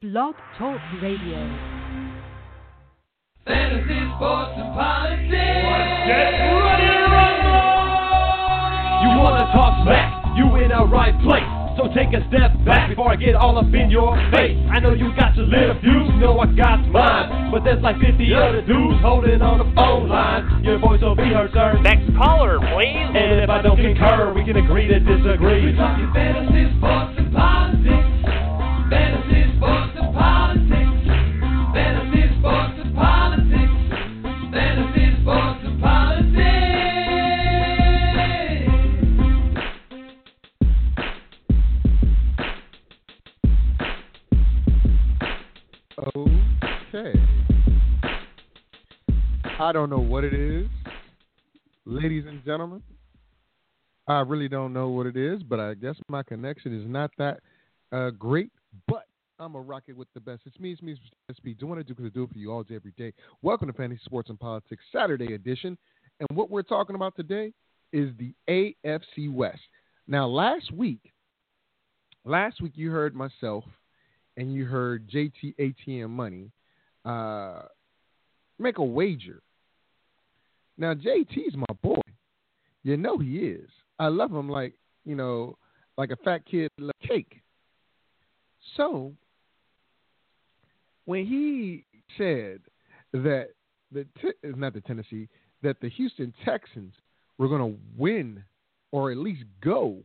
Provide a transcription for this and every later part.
Blog Talk Radio. Fantasy, sports, and politics. Get ready to rumble! You wanna talk smack? You in the right place. So take a step back before I get all up in your face. I know you got your little views, know I got mine. But there's like 50 other dudes holding on the phone line. Your voice will be heard, sir. Next caller, please. And if I don't concur, we can agree to disagree. We're talking fantasy, sports, and politics. I don't know what it is, ladies and gentlemen. I really don't know what it is, but I guess my connection is not that uh, great. But I'm a rocket with the best. It's me, it's me, it's me. Doing what I do because I do it for you all day, every day. Welcome to Fantasy Sports and Politics Saturday edition. And what we're talking about today is the AFC West. Now, last week, last week you heard myself and you heard JT ATM Money uh, make a wager. Now, JT's my boy. You know he is. I love him like, you know, like a fat kid love cake. So, when he said that the not the Tennessee that the Houston Texans were going to win or at least go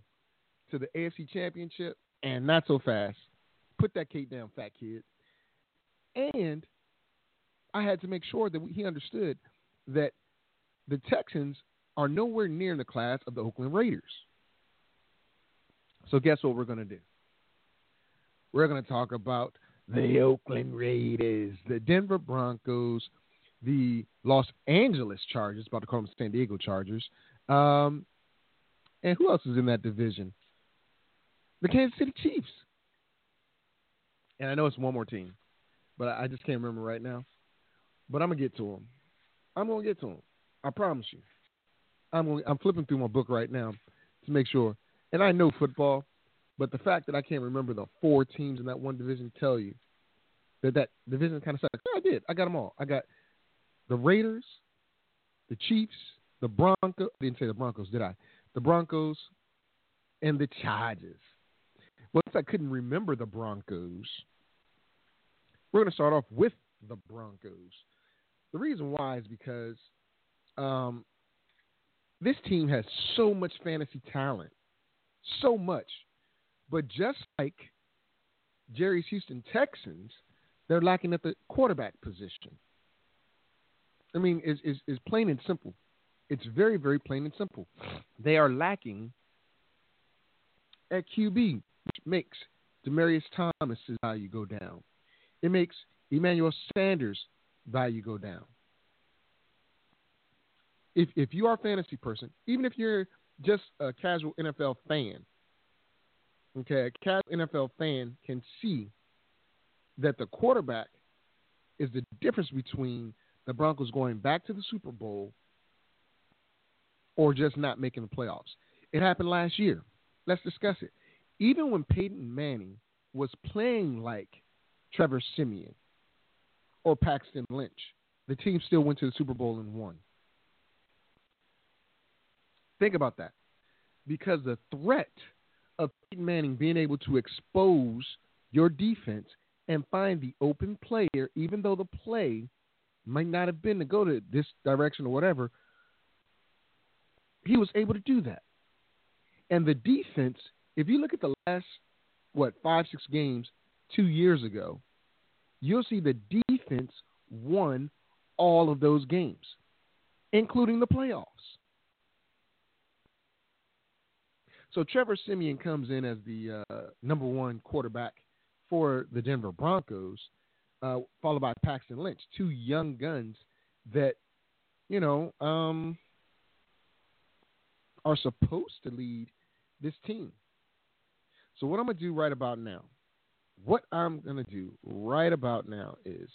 to the AFC Championship, and not so fast. Put that cake down, fat kid. And I had to make sure that he understood that the Texans are nowhere near in the class of the Oakland Raiders. So guess what we're going to do? We're going to talk about the Oakland Raiders, the Denver Broncos, the Los Angeles Chargers, about to call them San Diego Chargers, um, and who else is in that division? The Kansas City Chiefs. And I know it's one more team, but I just can't remember right now. But I'm gonna get to them. I'm gonna get to them. I promise you. I'm I'm flipping through my book right now to make sure. And I know football, but the fact that I can't remember the four teams in that one division tell you that that division kind of sucks. Yeah, I did. I got them all. I got the Raiders, the Chiefs, the Broncos. Didn't say the Broncos, did I? The Broncos and the Chargers. Once I couldn't remember the Broncos, we're going to start off with the Broncos. The reason why is because um, this team has so much fantasy talent, so much. But just like Jerry's Houston Texans, they're lacking at the quarterback position. I mean, is is is plain and simple. It's very very plain and simple. They are lacking at QB, which makes Demaryius Thomas's value go down. It makes Emmanuel Sanders' value go down. If if you are a fantasy person, even if you're just a casual NFL fan, okay, a casual NFL fan can see that the quarterback is the difference between the Broncos going back to the Super Bowl or just not making the playoffs. It happened last year. Let's discuss it. Even when Peyton Manning was playing like Trevor Siemian or Paxton Lynch, the team still went to the Super Bowl and won. Think about that. Because the threat of Peyton Manning being able to expose your defense and find the open player, even though the play might not have been to go to this direction or whatever, he was able to do that. And the defense, if you look at the last, what, five, six games two years ago, you'll see the defense won all of those games, including the playoffs. So Trevor Siemian comes in as the uh, number one quarterback for the Denver Broncos, uh, followed by Paxton Lynch, two young guns that, you know, um, are supposed to lead this team. So what I'm gonna do right about now, what I'm gonna do right about now is,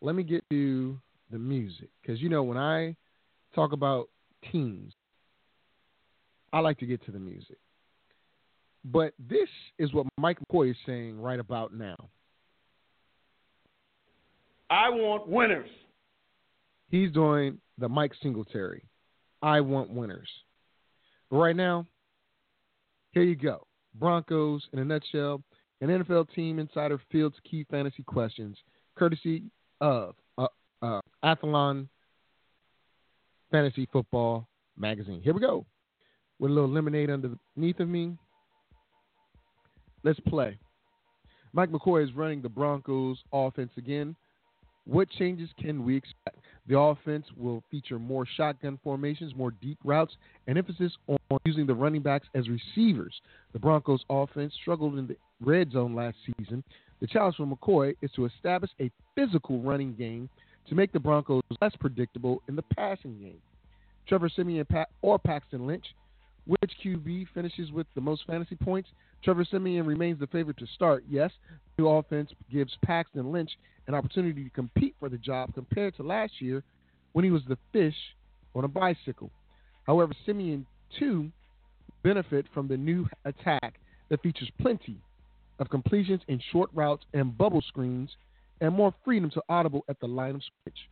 let me get to the music because you know when I talk about teams, I like to get to the music. But this is what Mike McCoy is saying right about now. I want winners. He's doing the Mike Singletary. I want winners. But right now, here you go. Broncos in a nutshell. An NFL team insider fields key fantasy questions, courtesy of uh, uh, Athlon Fantasy Football Magazine. Here we go. With a little lemonade underneath of me. Let's play. Mike McCoy is running the Broncos offense again. What changes can we expect? The offense will feature more shotgun formations, more deep routes, and emphasis on using the running backs as receivers. The Broncos offense struggled in the red zone last season. The challenge for McCoy is to establish a physical running game to make the Broncos less predictable in the passing game. Trevor Siemian or Paxton Lynch, which QB finishes with the most fantasy points? Trevor Siemian remains the favorite to start. Yes, the new offense gives Paxton Lynch an opportunity to compete for the job compared to last year when he was the fish on a bicycle. However, Siemian too benefit from the new attack that features plenty of completions in short routes and bubble screens and more freedom to audible at the line of scrimmage.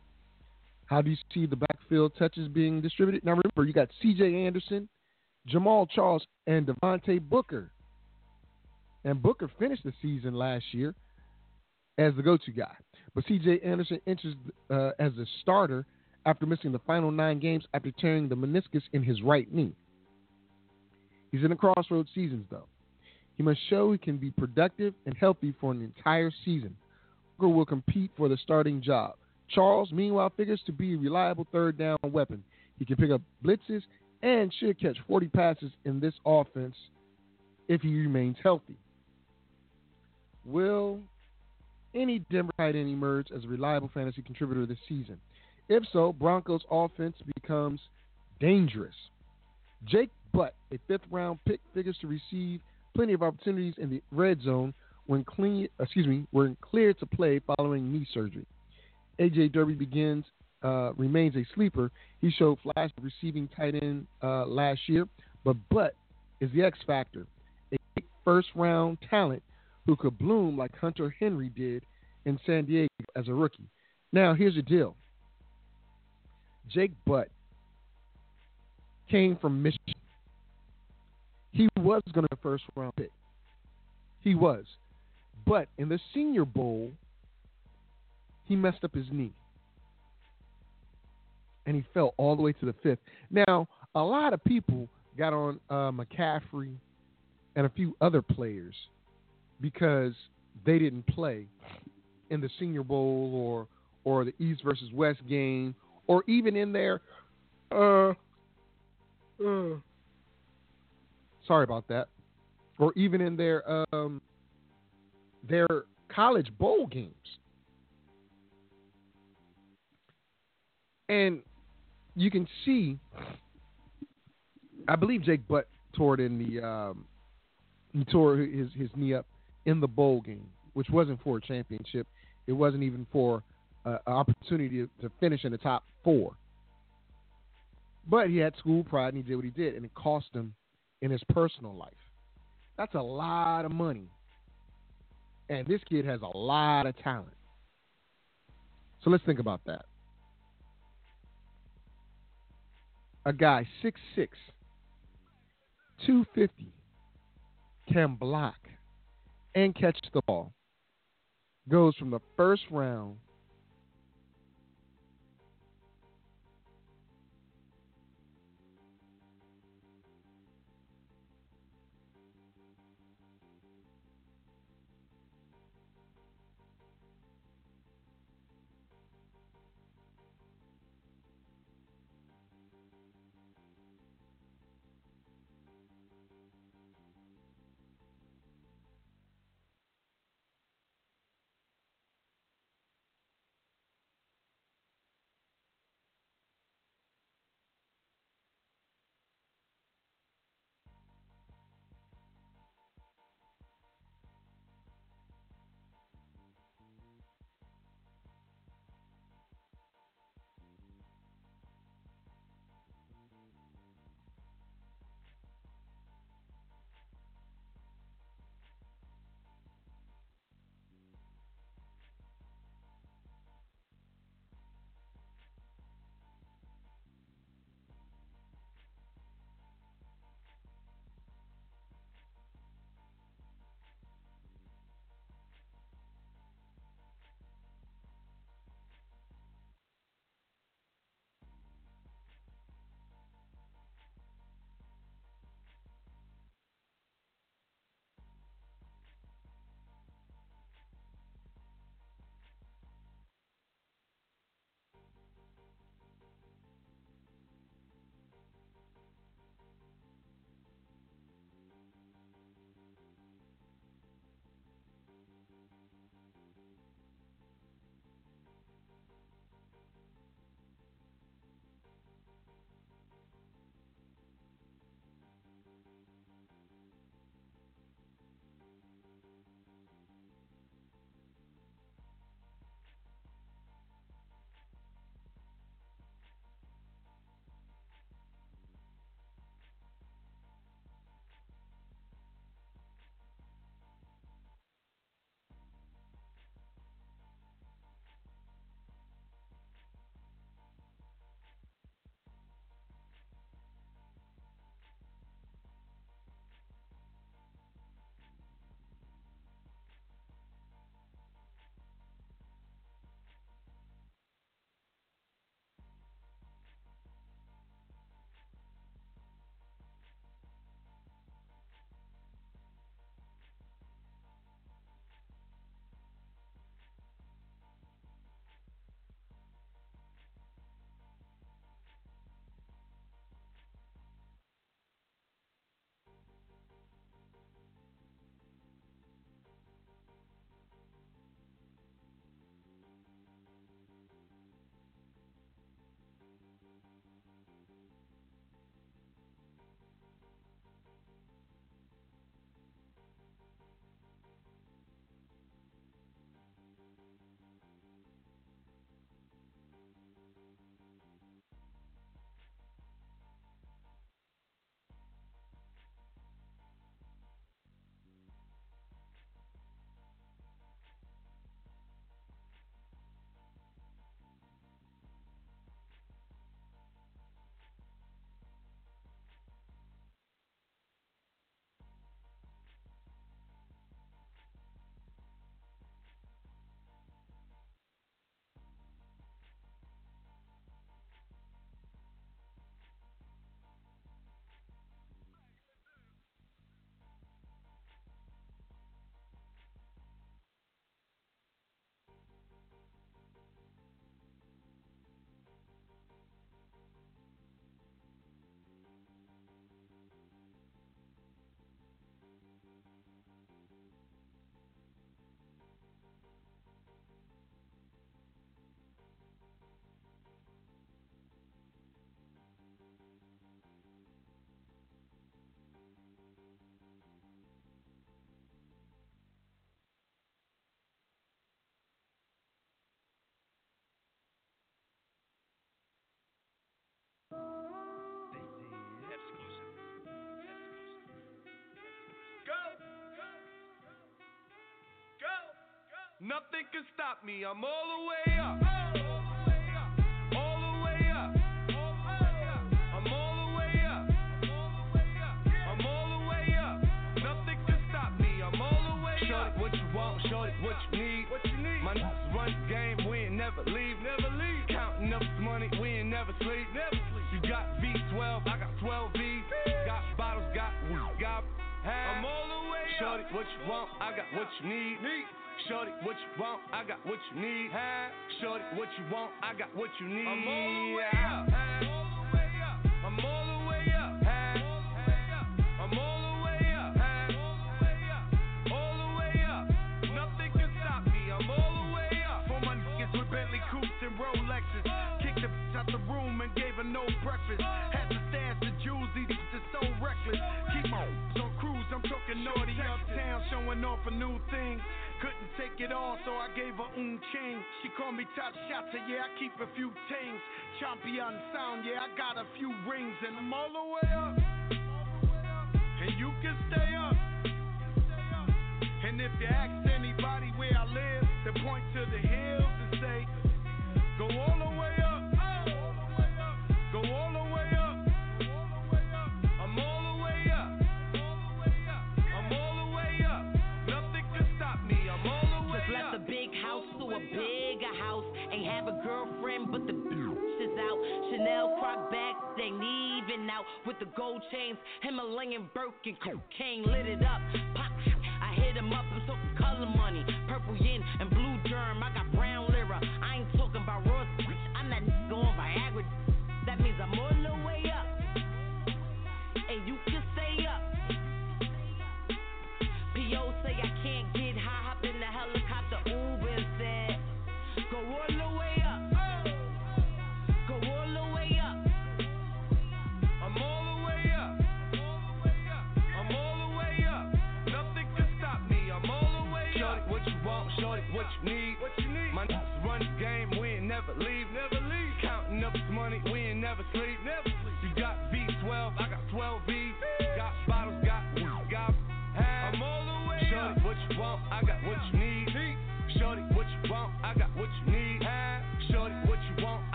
How do you see the backfield touches being distributed? Now remember, you got C.J. Anderson, Jamaal Charles, and Devontae Booker. And Booker finished the season last year as the go-to guy. But C.J. Anderson enters uh, as a starter after missing the final nine games after tearing the meniscus in his right knee. He's in the crossroads seasons, though. He must show he can be productive and healthy for an entire season. Booker will compete for the starting job. Charles, meanwhile, figures to be a reliable third down weapon. He can pick up blitzes and should catch 40 passes in this offense if he remains healthy. Will any Denver tight end emerge as a reliable fantasy contributor this season? If so, Broncos offense becomes dangerous. Jake Butt, a fifth round pick, figures to receive plenty of opportunities in the red zone when clean, excuse me, when cleared to play following knee surgery. AJ Derby begins uh, remains a sleeper. He showed flash receiving tight end uh, last year, but Butt is the X factor, a first round talent who could bloom like Hunter Henry did in San Diego as a rookie. Now, here's the deal Jake Butt came from Michigan. He was going to first round pick. He was. But in the Senior Bowl, he messed up his knee. And he fell all the way to the fifth. Now, a lot of people got on uh, McCaffrey and a few other players because they didn't play in the Senior Bowl or or the East versus West game or even in their uh, uh sorry about that. Or even in their um their college bowl games. And you can see I believe Jake Butt tore it in the um, he tore his his knee up in the bowl game, which wasn't for a championship. It wasn't even for uh, an opportunity to, to finish in the top four. But he had school pride and he did what he did, and it cost him in his personal life. That's a lot of money. And this kid has a lot of talent. So let's think about that. A guy 6'6, 250, can block and catch the ball. Goes from the first round Nothing can stop me. I'm all the way up. All the way up. I'm all the way up. I'm all the way up. Nothing can stop me. I'm all the way up. Shorty, what you want? Shorty, what you need? What you need? My niggas run game, we ain't never leave. Never leave. Counting up this money, we ain't never sleep. Never what you want? I got what you need. Need. Shorty, what you want? I got what you need. Shorty, what you want? I got what you need. I'm all the way up. All the way up. I'm all the way up. I'm all the way up. All the way up. Nothing can stop me. I'm all the way up. For my niggas with Bentley coupes and Rolexes. Kicked the bitch out the room and gave her no breakfast. Had to stash the jewels, these bitches so reckless. Keep my on cruise, I'm talking naughty showing off a new thing. Couldn't take it all, so I gave her un chain. She called me top shotter, yeah, I keep a few tings. Champion sound, yeah, I got a few rings, and I'm all the way up. And you can stay up. And if you ask anybody where I live, they point to the hills and say, Go all the way girlfriend, but the bitch is out. Chanel croc bags, they even out. With the gold chains, Himalayan Birkin, cocaine lit it up. Pop, I hit him up, I'm talking color money. Purple yin and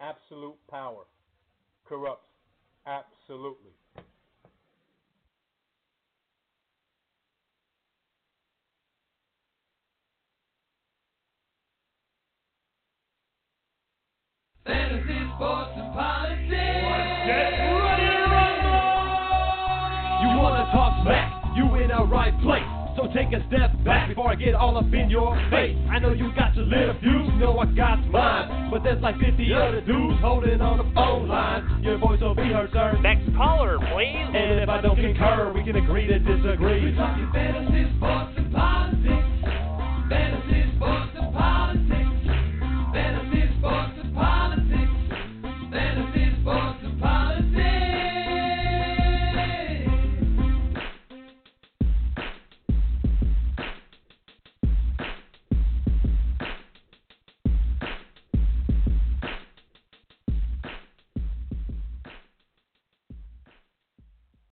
absolute power corrupts absolutely. Fantasy, sports, and politics. Get ready to! You wanna talk smack? You in the right place. So take a step back before I get all up in your face. I know you got your little views, know I got mine. But there's like 50 other dudes holding on the phone line. Your voice will be heard, sir. Next caller, please. And if I don't concur, we can agree to disagree. We're talking fantasy, sports,